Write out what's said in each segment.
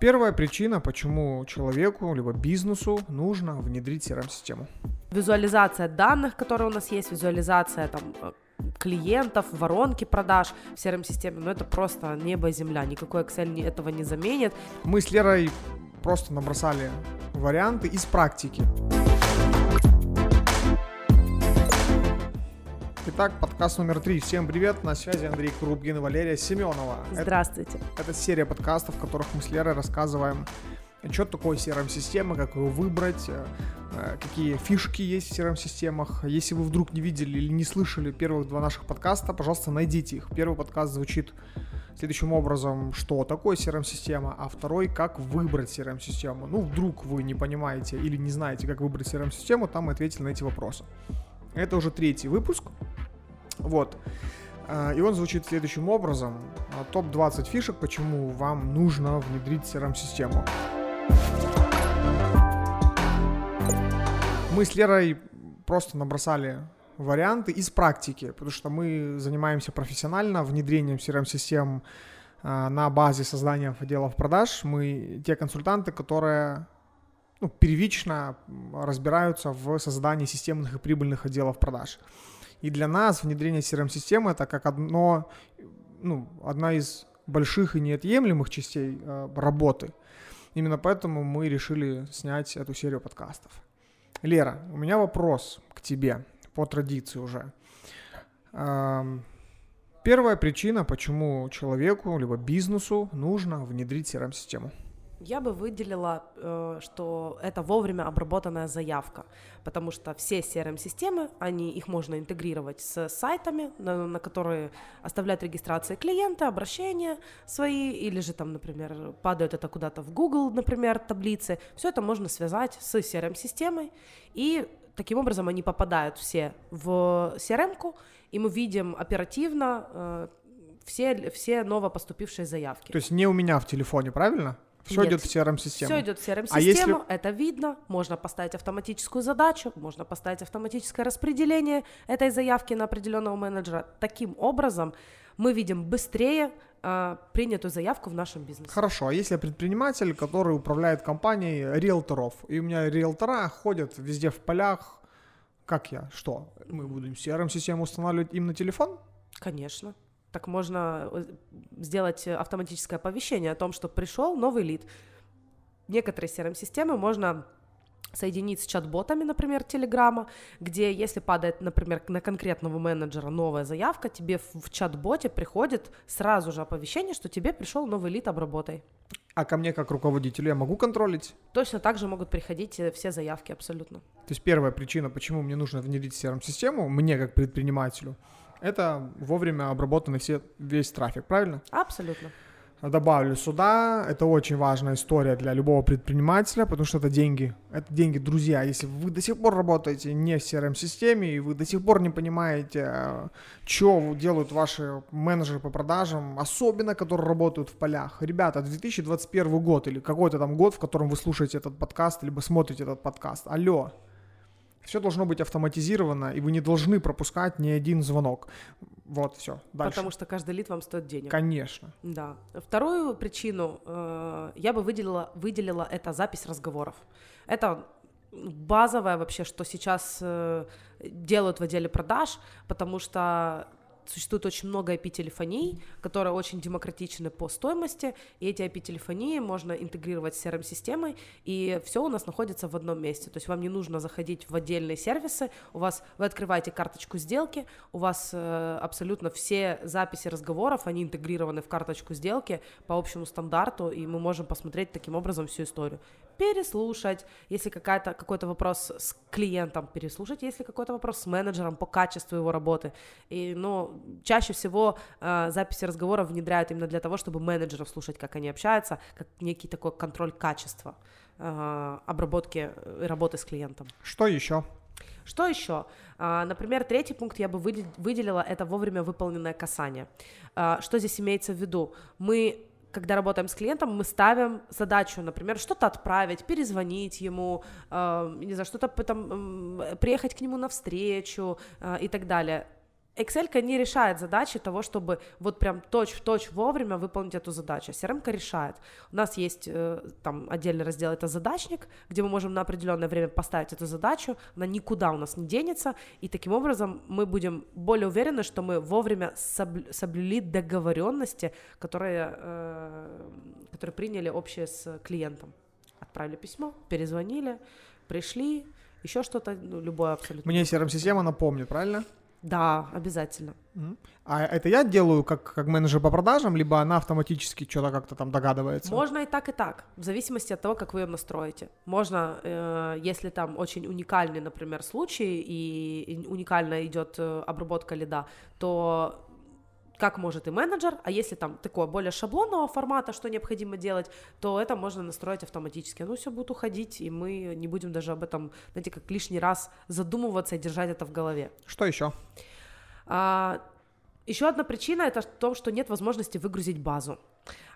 Первая причина, почему человеку либо бизнесу нужно внедрить CRM-систему. Визуализация данных, которые у нас есть, визуализация там э, клиентов, воронки продаж в CRM-системе, ну это просто небо и земля, никакой Excel этого не заменит. Мы с Лерой просто набросали варианты из практики. Итак, подкаст номер три. Всем привет, на связи Андрей Крупгин и Валерия Семенова. Здравствуйте. Это, это серия подкастов, в которых мы с Лерой рассказываем, что такое CRM-система, как ее выбрать, э, э, какие фишки есть в CRM-системах. Если вы вдруг не видели или не слышали первых два наших подкаста, пожалуйста, найдите их. Первый подкаст звучит следующим образом, что такое CRM-система, а второй, как выбрать CRM-систему. Ну, вдруг вы не понимаете или не знаете, как выбрать CRM-систему, там мы ответили на эти вопросы. Это уже третий выпуск. Вот. А, и он звучит следующим образом. А, Топ-20 фишек, почему вам нужно внедрить CRM-систему. Мы с Лерой просто набросали варианты из практики, потому что мы занимаемся профессионально внедрением CRM-систем а, на базе создания отделов продаж. Мы те консультанты, которые ну, первично разбираются в создании системных и прибыльных отделов продаж. И для нас внедрение CRM-системы это как одно, ну, одна из больших и неотъемлемых частей э, работы. Именно поэтому мы решили снять эту серию подкастов. Лера, у меня вопрос к тебе по традиции уже. Эм, первая причина, почему человеку либо бизнесу нужно внедрить CRM-систему. Я бы выделила, э, что это вовремя обработанная заявка, потому что все CRM-системы, они, их можно интегрировать с сайтами, на, на которые оставляют регистрации клиента, обращения свои, или же там, например, падают это куда-то в Google, например, таблицы. Все это можно связать с CRM-системой, и таким образом они попадают все в CRM-ку, и мы видим оперативно э, все, все новопоступившие заявки. То есть не у меня в телефоне, правильно? Все идет в CRM-систему. Все идет в CRM-систему, а если... это видно. Можно поставить автоматическую задачу, можно поставить автоматическое распределение этой заявки на определенного менеджера. Таким образом мы видим быстрее э, принятую заявку в нашем бизнесе. Хорошо, а если я предприниматель, который управляет компанией риэлторов, и у меня риэлтора ходят везде в полях, как я? Что? Мы будем CRM-систему устанавливать им на телефон? Конечно так можно э, сделать автоматическое оповещение о том, что пришел новый лид. Некоторые CRM-системы можно соединить с чат-ботами, например, Телеграма, где если падает, например, на конкретного менеджера новая заявка, тебе в чат-боте приходит сразу же оповещение, что тебе пришел новый лид, обработай. А ко мне как руководителю я могу контролить? Точно так же могут приходить э, все заявки, абсолютно. То есть первая причина, почему мне нужно внедрить CRM-систему, мне как предпринимателю – это вовремя обработанный все, весь трафик, правильно? Абсолютно. Добавлю сюда, это очень важная история для любого предпринимателя, потому что это деньги, это деньги друзья. Если вы до сих пор работаете не в CRM-системе, и вы до сих пор не понимаете, э, что делают ваши менеджеры по продажам, особенно которые работают в полях. Ребята, 2021 год или какой-то там год, в котором вы слушаете этот подкаст, либо смотрите этот подкаст. Алло, все должно быть автоматизировано, и вы не должны пропускать ни один звонок. Вот, все. Дальше. Потому что каждый лид вам стоит денег. Конечно. Да. Вторую причину э, я бы выделила, выделила это запись разговоров. Это базовое вообще, что сейчас э, делают в отделе продаж, потому что существует очень много IP-телефоний, которые очень демократичны по стоимости, и эти IP-телефонии можно интегрировать с CRM-системой, и все у нас находится в одном месте. То есть вам не нужно заходить в отдельные сервисы, у вас вы открываете карточку сделки, у вас э, абсолютно все записи разговоров, они интегрированы в карточку сделки по общему стандарту, и мы можем посмотреть таким образом всю историю переслушать, если какая-то, какой-то вопрос с клиентом, переслушать, если какой-то вопрос с менеджером по качеству его работы. И, ну, чаще всего э, записи разговоров внедряют именно для того, чтобы менеджеров слушать, как они общаются, как некий такой контроль качества э, обработки и э, работы с клиентом. Что еще? Что еще? А, например, третий пункт я бы выделила это вовремя выполненное касание. А, что здесь имеется в виду? Мы когда работаем с клиентом, мы ставим задачу, например, что-то отправить, перезвонить ему, э, не знаю, что-то потом э, приехать к нему навстречу э, и так далее. Excel не решает задачи того, чтобы вот прям точь-в-точь вовремя выполнить эту задачу. CRM решает. У нас есть э, там отдельный раздел, это задачник, где мы можем на определенное время поставить эту задачу, она никуда у нас не денется, и таким образом мы будем более уверены, что мы вовремя соблюли договоренности, которые, э, которые приняли общие с клиентом. Отправили письмо, перезвонили, пришли, еще что-то, ну, любое абсолютно. Мне CRM-система напомнит, правильно? Да, обязательно. А это я делаю как, как менеджер по продажам, либо она автоматически что-то как-то там догадывается? Можно и так, и так, в зависимости от того, как вы ее настроите. Можно, э, если там очень уникальный, например, случай, и уникально идет э, обработка лида, то как может и менеджер, а если там такое более шаблонного формата, что необходимо делать, то это можно настроить автоматически. Оно все будет уходить, и мы не будем даже об этом, знаете, как лишний раз задумываться и держать это в голове. Что еще? А, еще одна причина это в том, что нет возможности выгрузить базу.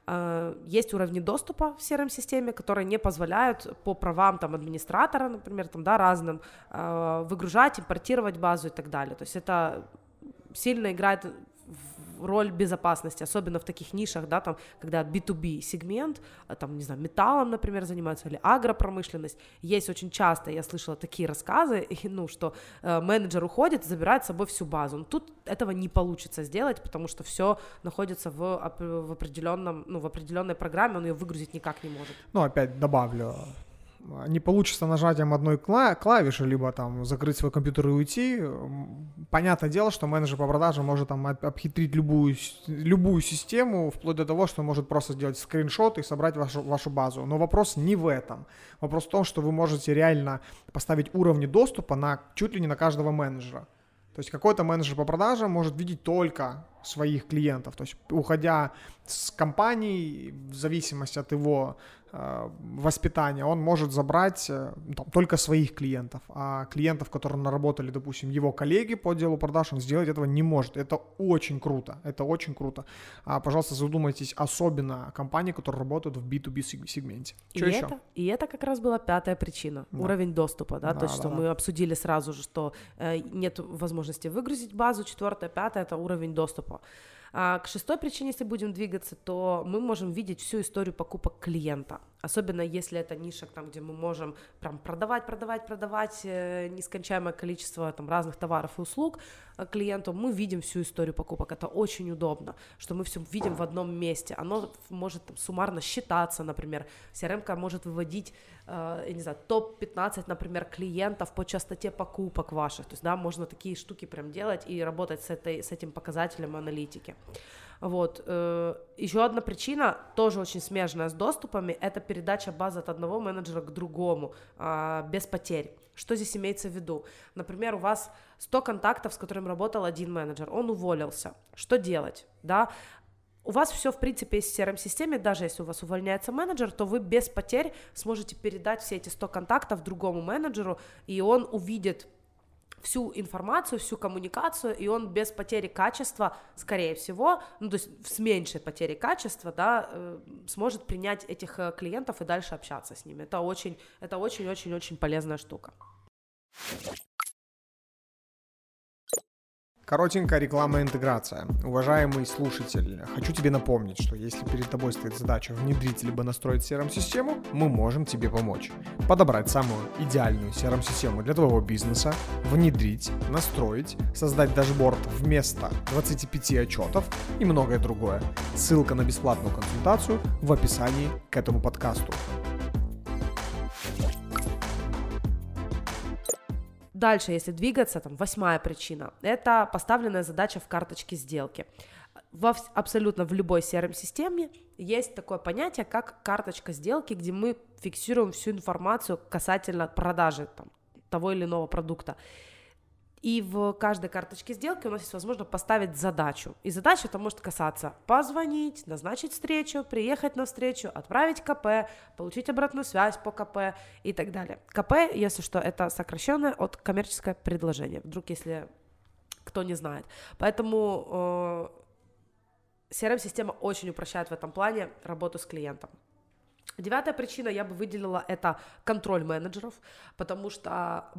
А, есть уровни доступа в CRM-системе, которые не позволяют по правам там, администратора, например, там, да, разным, а, выгружать, импортировать базу и так далее. То есть это сильно играет роль безопасности, особенно в таких нишах, да, там, когда B2B сегмент, а, там, не знаю, металлом, например, занимаются, или агропромышленность, есть очень часто, я слышала такие рассказы, и, ну, что э, менеджер уходит, забирает с собой всю базу, но тут этого не получится сделать, потому что все находится в, в определенном, ну, в определенной программе, он ее выгрузить никак не может. Ну, опять добавлю, не получится нажатием одной клавиши, либо там закрыть свой компьютер и уйти, понятное дело, что менеджер по продажам может там обхитрить любую, любую систему, вплоть до того, что может просто сделать скриншот и собрать вашу, вашу базу. Но вопрос не в этом. Вопрос в том, что вы можете реально поставить уровни доступа на чуть ли не на каждого менеджера. То есть какой-то менеджер по продажам может видеть только своих клиентов. То есть уходя с компании, в зависимости от его Э, воспитания, он может забрать э, там, только своих клиентов, а клиентов, которые наработали, допустим, его коллеги по делу продаж, он сделать этого не может. Это очень круто, это очень круто. А, пожалуйста, задумайтесь особенно о компании, которые работают в B2B сегменте. Что и еще? Это, и это как раз была пятая причина, да. уровень доступа, да, да то есть, да, что да. мы обсудили сразу же, что э, нет возможности выгрузить базу, четвертое, пятое — это уровень доступа. А к шестой причине, если будем двигаться, то мы можем видеть всю историю покупок клиента. Особенно если это ниша, там, где мы можем прям продавать, продавать, продавать э, нескончаемое количество там, разных товаров и услуг э, клиенту, мы видим всю историю покупок. Это очень удобно, что мы все видим в одном месте. Оно может там, суммарно считаться, например. CRM может выводить, э, я не знаю, топ-15, например, клиентов по частоте покупок ваших. То есть, да, можно такие штуки прям делать и работать с, этой, с этим показателем аналитики. Вот. Э, Еще одна причина, тоже очень смежная с доступами, это передача базы от одного менеджера к другому, а, без потерь. Что здесь имеется в виду? Например, у вас 100 контактов, с которым работал один менеджер, он уволился. Что делать? Да? у вас все, в принципе, есть в CRM-системе, даже если у вас увольняется менеджер, то вы без потерь сможете передать все эти 100 контактов другому менеджеру, и он увидит всю информацию, всю коммуникацию, и он без потери качества, скорее всего, ну, то есть с меньшей потерей качества, да, э, сможет принять этих э, клиентов и дальше общаться с ними. Это очень, это очень-очень-очень полезная штука. Коротенькая рекламная интеграция. Уважаемый слушатель, хочу тебе напомнить, что если перед тобой стоит задача внедрить либо настроить CRM-систему, мы можем тебе помочь. Подобрать самую идеальную CRM-систему для твоего бизнеса, внедрить, настроить, создать дашборд вместо 25 отчетов и многое другое. Ссылка на бесплатную консультацию в описании к этому подкасту. Дальше, если двигаться, там, восьмая причина, это поставленная задача в карточке сделки. Во, абсолютно в любой CRM-системе есть такое понятие, как карточка сделки, где мы фиксируем всю информацию касательно продажи там, того или иного продукта. И в каждой карточке сделки у нас есть возможность поставить задачу. И задача это может касаться позвонить, назначить встречу, приехать на встречу, отправить КП, получить обратную связь по КП и так далее. КП, если что, это сокращенное от коммерческое предложение. Вдруг, если кто не знает. Поэтому э, CRM-система очень упрощает в этом плане работу с клиентом. Девятая причина я бы выделила это контроль менеджеров, потому что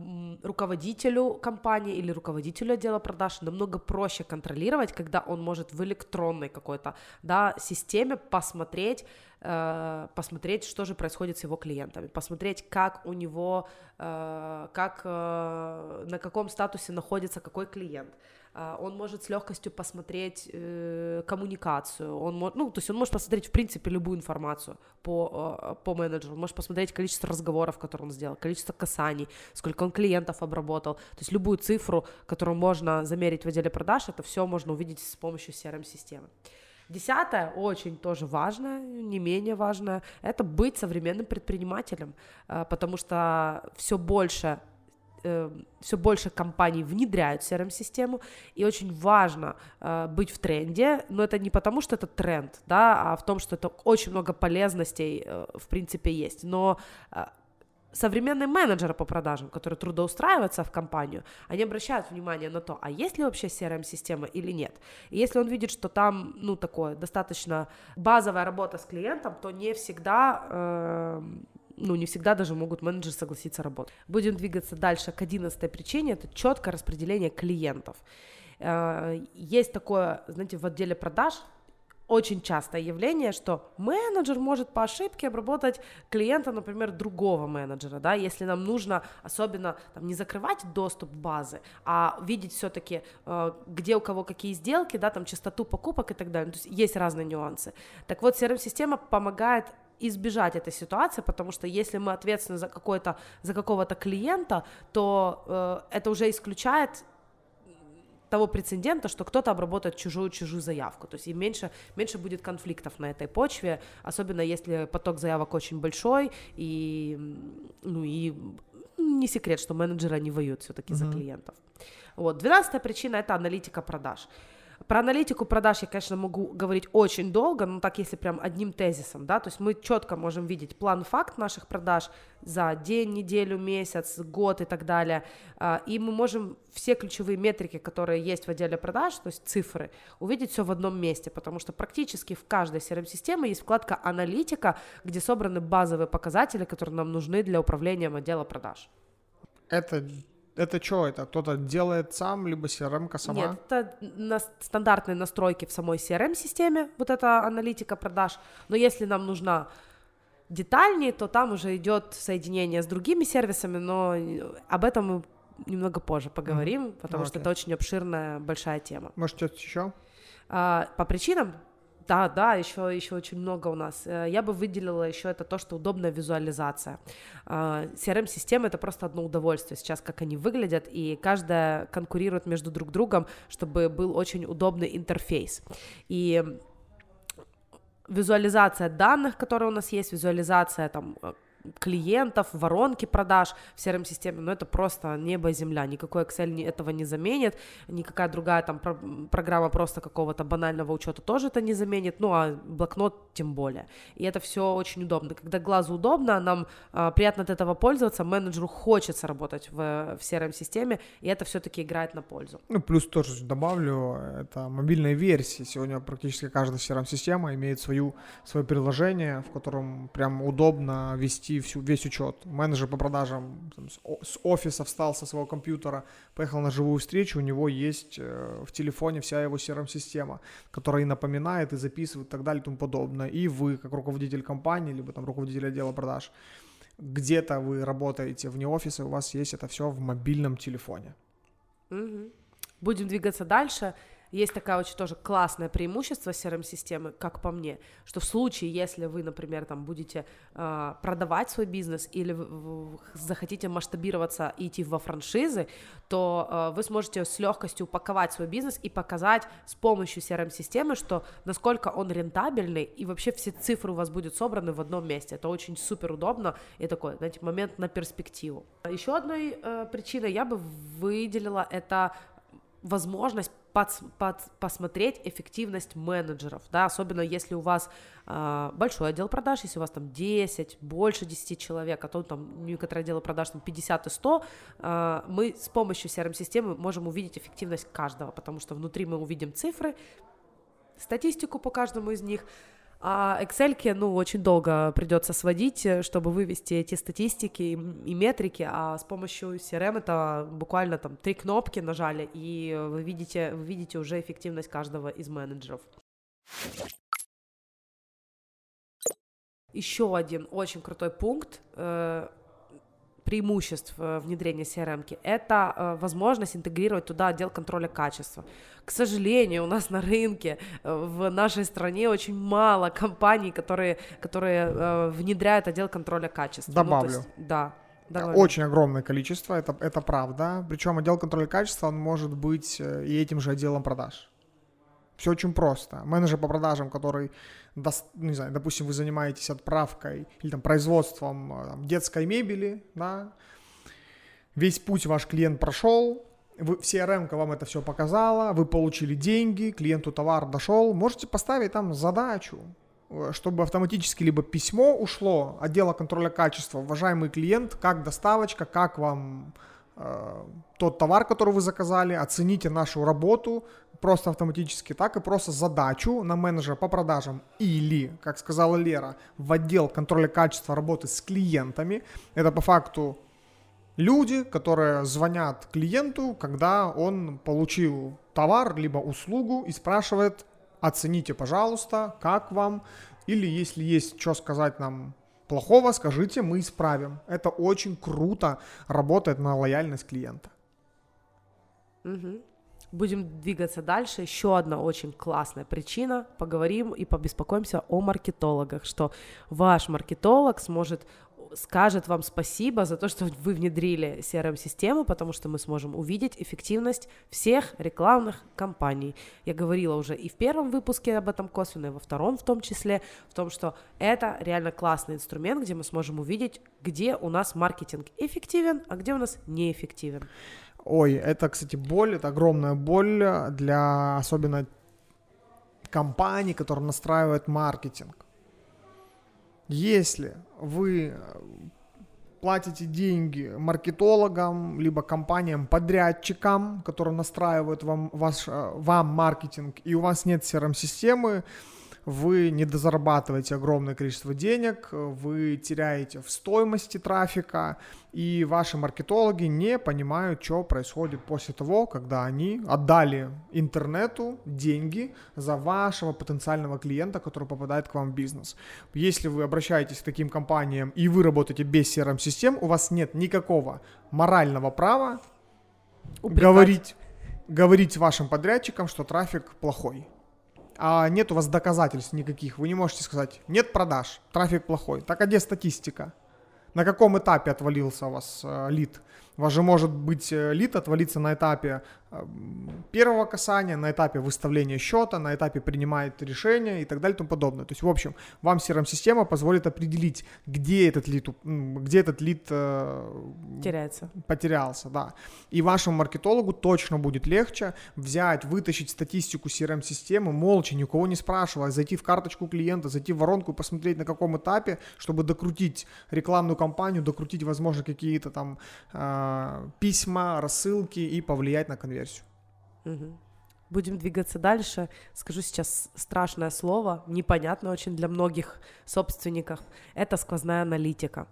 руководителю компании или руководителю отдела продаж намного проще контролировать, когда он может в электронной какой-то да, системе посмотреть, э, посмотреть, что же происходит с его клиентами, посмотреть, как у него, э, как, э, на каком статусе находится какой клиент, он может с легкостью посмотреть коммуникацию, он может, ну, то есть он может посмотреть, в принципе, любую информацию по, по менеджеру, он может посмотреть количество разговоров, которые он сделал, количество касаний, сколько он клиентов обработал, то есть любую цифру, которую можно замерить в отделе продаж, это все можно увидеть с помощью CRM-системы. Десятое, очень тоже важное, не менее важное, это быть современным предпринимателем, э, потому что все больше э, все больше компаний внедряют CRM-систему, и очень важно э, быть в тренде, но это не потому, что это тренд, да, а в том, что это очень много полезностей, э, в принципе, есть, но э, современные менеджеры по продажам, которые трудоустраиваются в компанию, они обращают внимание на то, а есть ли вообще CRM-система или нет. И если он видит, что там, ну, такое достаточно базовая работа с клиентом, то не всегда э, ну, не всегда даже могут менеджеры согласиться работать. Будем двигаться дальше к одиннадцатой причине, это четкое распределение клиентов. Э, есть такое, знаете, в отделе продаж очень частое явление, что менеджер может по ошибке обработать клиента, например, другого менеджера, да, если нам нужно особенно там, не закрывать доступ базы, а видеть все-таки, э, где у кого какие сделки, да, там частоту покупок и так далее, то есть есть разные нюансы. Так вот, CRM-система помогает избежать этой ситуации, потому что если мы ответственны за какой-то, за какого-то клиента, то э, это уже исключает того прецедента, что кто-то обработает чужую чужую заявку, то есть и меньше меньше будет конфликтов на этой почве, особенно если поток заявок очень большой и ну и не секрет, что менеджеры не воюют все-таки mm-hmm. за клиентов. Вот двенадцатая причина это аналитика продаж. Про аналитику продаж я, конечно, могу говорить очень долго, но так если прям одним тезисом, да, то есть мы четко можем видеть план-факт наших продаж за день, неделю, месяц, год и так далее, а, и мы можем все ключевые метрики, которые есть в отделе продаж, то есть цифры, увидеть все в одном месте, потому что практически в каждой CRM-системе есть вкладка «Аналитика», где собраны базовые показатели, которые нам нужны для управления отдела продаж. Это это что это? Кто-то делает сам, либо CRM-ка сама? Нет, это на стандартные настройки в самой CRM-системе, вот эта аналитика продаж. Но если нам нужна детальнее, то там уже идет соединение с другими сервисами, но об этом мы немного позже поговорим, mm-hmm. потому okay. что это очень обширная, большая тема. Может, что-то еще? А, по причинам да, да, еще, еще очень много у нас. Э, я бы выделила еще это то, что удобная визуализация. CRM-системы — это просто одно удовольствие сейчас, как они выглядят, и каждая конкурирует между друг другом, чтобы был очень удобный интерфейс. И визуализация данных, которые у нас есть, визуализация там клиентов, воронки продаж в CRM-системе, но это просто небо и земля, никакой Excel этого не заменит, никакая другая там про- программа просто какого-то банального учета тоже это не заменит, ну а блокнот тем более. И это все очень удобно. Когда глазу удобно, нам а, приятно от этого пользоваться, менеджеру хочется работать в, в CRM-системе, и это все-таки играет на пользу. Ну, плюс тоже добавлю, это мобильная версия. Сегодня практически каждая CRM-система имеет свою, свое приложение, в котором прям удобно вести вести всю, весь учет. Менеджер по продажам там, с офиса встал со своего компьютера, поехал на живую встречу, у него есть э, в телефоне вся его CRM-система, которая и напоминает, и записывает, и так далее, и тому подобное. И вы, как руководитель компании, либо там руководитель отдела продаж, где-то вы работаете вне офиса, у вас есть это все в мобильном телефоне. Будем двигаться дальше. Есть такое очень тоже классное преимущество CRM-системы, как по мне, что в случае, если вы, например, там будете э, продавать свой бизнес или захотите масштабироваться и идти во франшизы, то э, вы сможете с легкостью упаковать свой бизнес и показать с помощью CRM-системы, что насколько он рентабельный и вообще все цифры у вас будут собраны в одном месте. Это очень супер удобно и такой, знаете, момент на перспективу. Еще одной э, причиной я бы выделила это возможность под, под, посмотреть эффективность менеджеров, да, особенно если у вас э, большой отдел продаж, если у вас там 10, больше 10 человек, а то там некоторые отделы продаж там 50 и 100, э, а, мы с помощью CRM-системы можем увидеть эффективность каждого, потому что внутри мы увидим цифры, статистику по каждому из них, А Excel, ну, очень долго придется сводить, чтобы вывести эти статистики и метрики, а с помощью CRM это буквально там три кнопки нажали, и вы видите, вы видите уже эффективность каждого из менеджеров. Еще один очень крутой пункт э, преимуществ э, внедрения CRM это э, возможность интегрировать туда отдел контроля качества. К сожалению, у нас на рынке в нашей стране очень мало компаний, которые, которые внедряют отдел контроля качества. Добавлю. Ну, есть, да. Давай. Очень огромное количество, это, это правда. Причем отдел контроля качества, он может быть и этим же отделом продаж. Все очень просто. Менеджер по продажам, который, ну, не знаю, допустим, вы занимаетесь отправкой или там производством э, там, детской мебели, да, весь путь ваш клиент прошел, вы, CRM вам это все показала, вы получили деньги, клиенту товар дошел, можете поставить там задачу, э, чтобы автоматически либо письмо ушло отдела контроля качества, уважаемый клиент, как доставочка, как вам э, тот товар, который вы заказали, оцените нашу работу, просто автоматически, так и просто задачу на менеджера по продажам или, как сказала Лера, в отдел контроля качества работы с клиентами. Это по факту люди, которые звонят клиенту, когда он получил товар либо услугу и спрашивает, оцените, пожалуйста, как вам, или если есть что сказать нам плохого, скажите, мы исправим. Это очень круто работает на лояльность клиента. Угу будем двигаться дальше. Еще одна очень классная причина. Поговорим и побеспокоимся о маркетологах, что ваш маркетолог сможет скажет вам спасибо за то, что вы внедрили CRM-систему, потому что мы сможем увидеть эффективность всех рекламных кампаний. Я говорила уже и в первом выпуске об этом косвенно, и во втором в том числе, в том, что это реально классный инструмент, где мы сможем увидеть, где у нас маркетинг эффективен, а где у нас неэффективен. Ой, это, кстати, боль, это огромная боль для особенно компаний, которые настраивают маркетинг. Если вы платите деньги маркетологам, либо компаниям-подрядчикам, которые настраивают вам, ваш, вам маркетинг, и у вас нет CRM-системы, вы не дозарабатываете огромное количество денег, вы теряете в стоимости трафика, и ваши маркетологи не понимают, что происходит после того, когда они отдали интернету деньги за вашего потенциального клиента, который попадает к вам в бизнес. Если вы обращаетесь к таким компаниям и вы работаете без CRM-систем, у вас нет никакого морального права говорить, говорить вашим подрядчикам, что трафик плохой а нет у вас доказательств никаких, вы не можете сказать, нет продаж, трафик плохой. Так а где статистика? На каком этапе отвалился у вас э, лид? У вас же может быть э, лид отвалиться на этапе первого касания, на этапе выставления счета, на этапе принимает решение и так далее и тому подобное. То есть, в общем, вам CRM-система позволит определить, где этот лид, где этот лид э, теряется. потерялся, да. И вашему маркетологу точно будет легче взять, вытащить статистику CRM-системы, молча, ни у кого не спрашивая, зайти в карточку клиента, зайти в воронку и посмотреть, на каком этапе, чтобы докрутить рекламную кампанию, докрутить, возможно, какие-то там э, письма, рассылки и повлиять на конверсию версию. Угу. Будем двигаться дальше. Скажу сейчас страшное слово, непонятно очень для многих собственников. Это сквозная аналитика.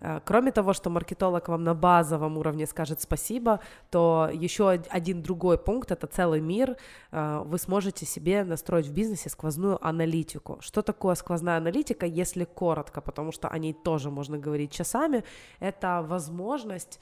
Э, кроме того, что маркетолог вам на базовом уровне скажет спасибо, то еще один другой пункт, это целый мир, э, вы сможете себе настроить в бизнесе сквозную аналитику. Что такое сквозная аналитика, если коротко, потому что о ней тоже можно говорить часами, это возможность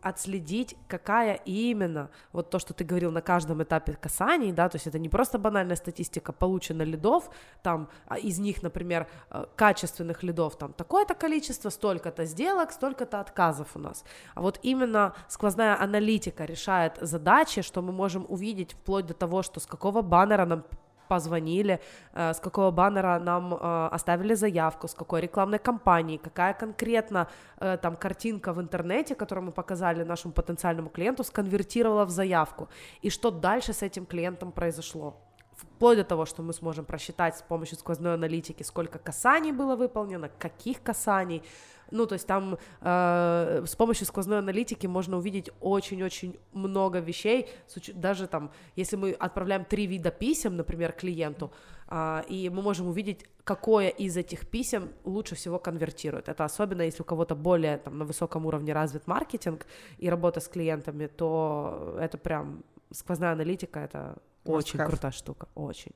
отследить, какая именно, вот то, что ты говорил на каждом этапе касаний, да, то есть это не просто банальная статистика, получено лидов, там, а из них, например, э, качественных лидов, там, такое-то количество, столько-то сделок, столько-то отказов у нас. А вот именно сквозная аналитика решает задачи, что мы можем увидеть вплоть до того, что с какого баннера нам позвонили, э, с какого баннера нам э, оставили заявку, с какой рекламной кампании, какая конкретно э, там картинка в интернете, которую мы показали нашему потенциальному клиенту, сконвертировала в заявку, и что дальше с этим клиентом произошло вплоть до того, что мы сможем просчитать с помощью сквозной аналитики, сколько касаний было выполнено, каких касаний, ну, то есть там э, с помощью сквозной аналитики можно увидеть очень-очень много вещей, даже там, если мы отправляем три вида писем, например, клиенту, э, и мы можем увидеть, какое из этих писем лучше всего конвертирует. Это особенно, если у кого-то более там, на высоком уровне развит маркетинг и работа с клиентами, то это прям сквозная аналитика, это очень крутая штука, очень.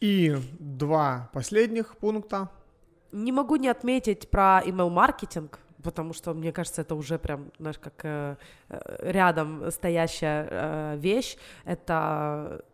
И два последних пункта. Не могу не отметить про email-маркетинг, потому что, мне кажется, это уже прям, знаешь, как э, э рядом стоящая э, вещь. Это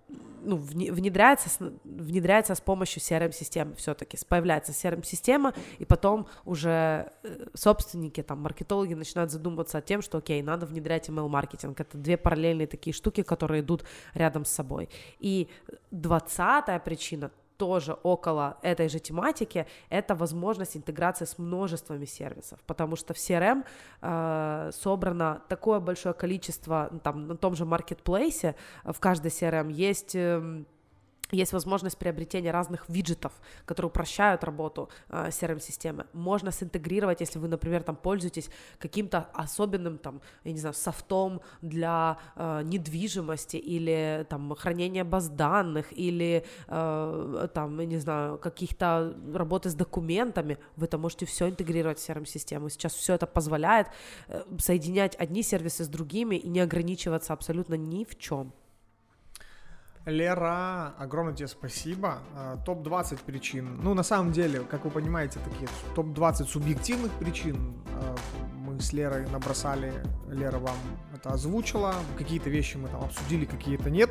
ну, внедряется, внедряется с помощью CRM-системы все-таки. Появляется CRM-система, и потом уже э, собственники, там, маркетологи начинают задумываться о тем, что, окей, надо внедрять email-маркетинг. Это две параллельные такие штуки, которые идут рядом с собой. И двадцатая причина тоже около этой же тематики, это возможность интеграции с множествами сервисов, потому что в CRM э, собрано такое большое количество, там, на том же маркетплейсе, в каждой CRM есть... Э, есть возможность приобретения разных виджетов, которые упрощают работу э, CRM-системы. Можно синтегрировать, если вы, например, там пользуетесь каким-то особенным, там, я не знаю, софтом для э, недвижимости или там хранения баз данных или э, там, я не знаю, каких-то работы с документами, вы это можете все интегрировать в CRM-систему. Сейчас все это позволяет э, соединять одни сервисы с другими и не ограничиваться абсолютно ни в чем. Лера, огромное тебе спасибо. А, топ-20 причин. Ну, на самом деле, как вы понимаете, такие топ-20 субъективных причин а, мы с Лерой набросали. Лера вам это озвучила. Какие-то вещи мы там обсудили, какие-то нет.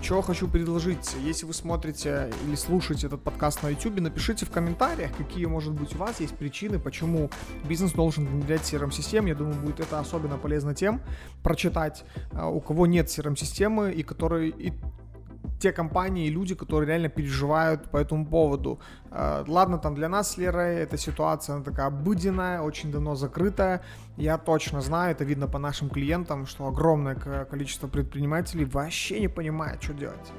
Чего хочу предложить. Если вы смотрите или слушаете этот подкаст на YouTube, напишите в комментариях, какие, может быть, у вас есть причины, почему бизнес должен внедрять CRM-систему. Я думаю, будет это особенно полезно тем прочитать, а, у кого нет CRM-системы и которые те компании и люди, которые реально переживают по этому поводу. Э, ладно, там для нас с Лерой эта ситуация она такая обыденная, очень давно закрытая. Я точно знаю, это видно по нашим клиентам, что огромное количество предпринимателей вообще не понимает, что делать.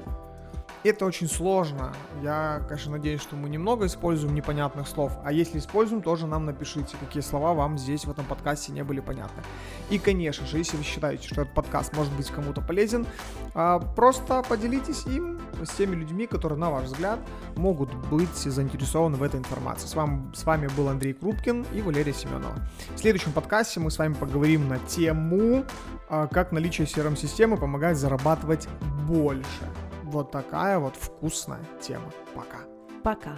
Это очень сложно. Я, конечно, надеюсь, что мы немного используем непонятных слов. А если используем, тоже нам напишите, какие слова вам здесь в этом подкасте не были понятны. И, конечно же, если вы считаете, что этот подкаст может быть кому-то полезен, а, просто поделитесь им с теми людьми, которые, на ваш взгляд, могут быть заинтересованы в этой информации. С вами, с вами был Андрей Крупкин и Валерия Семенова. В следующем подкасте мы с вами поговорим на тему, а, как наличие CRM-системы помогает зарабатывать больше. Вот такая вот вкусная тема. Пока. Пока.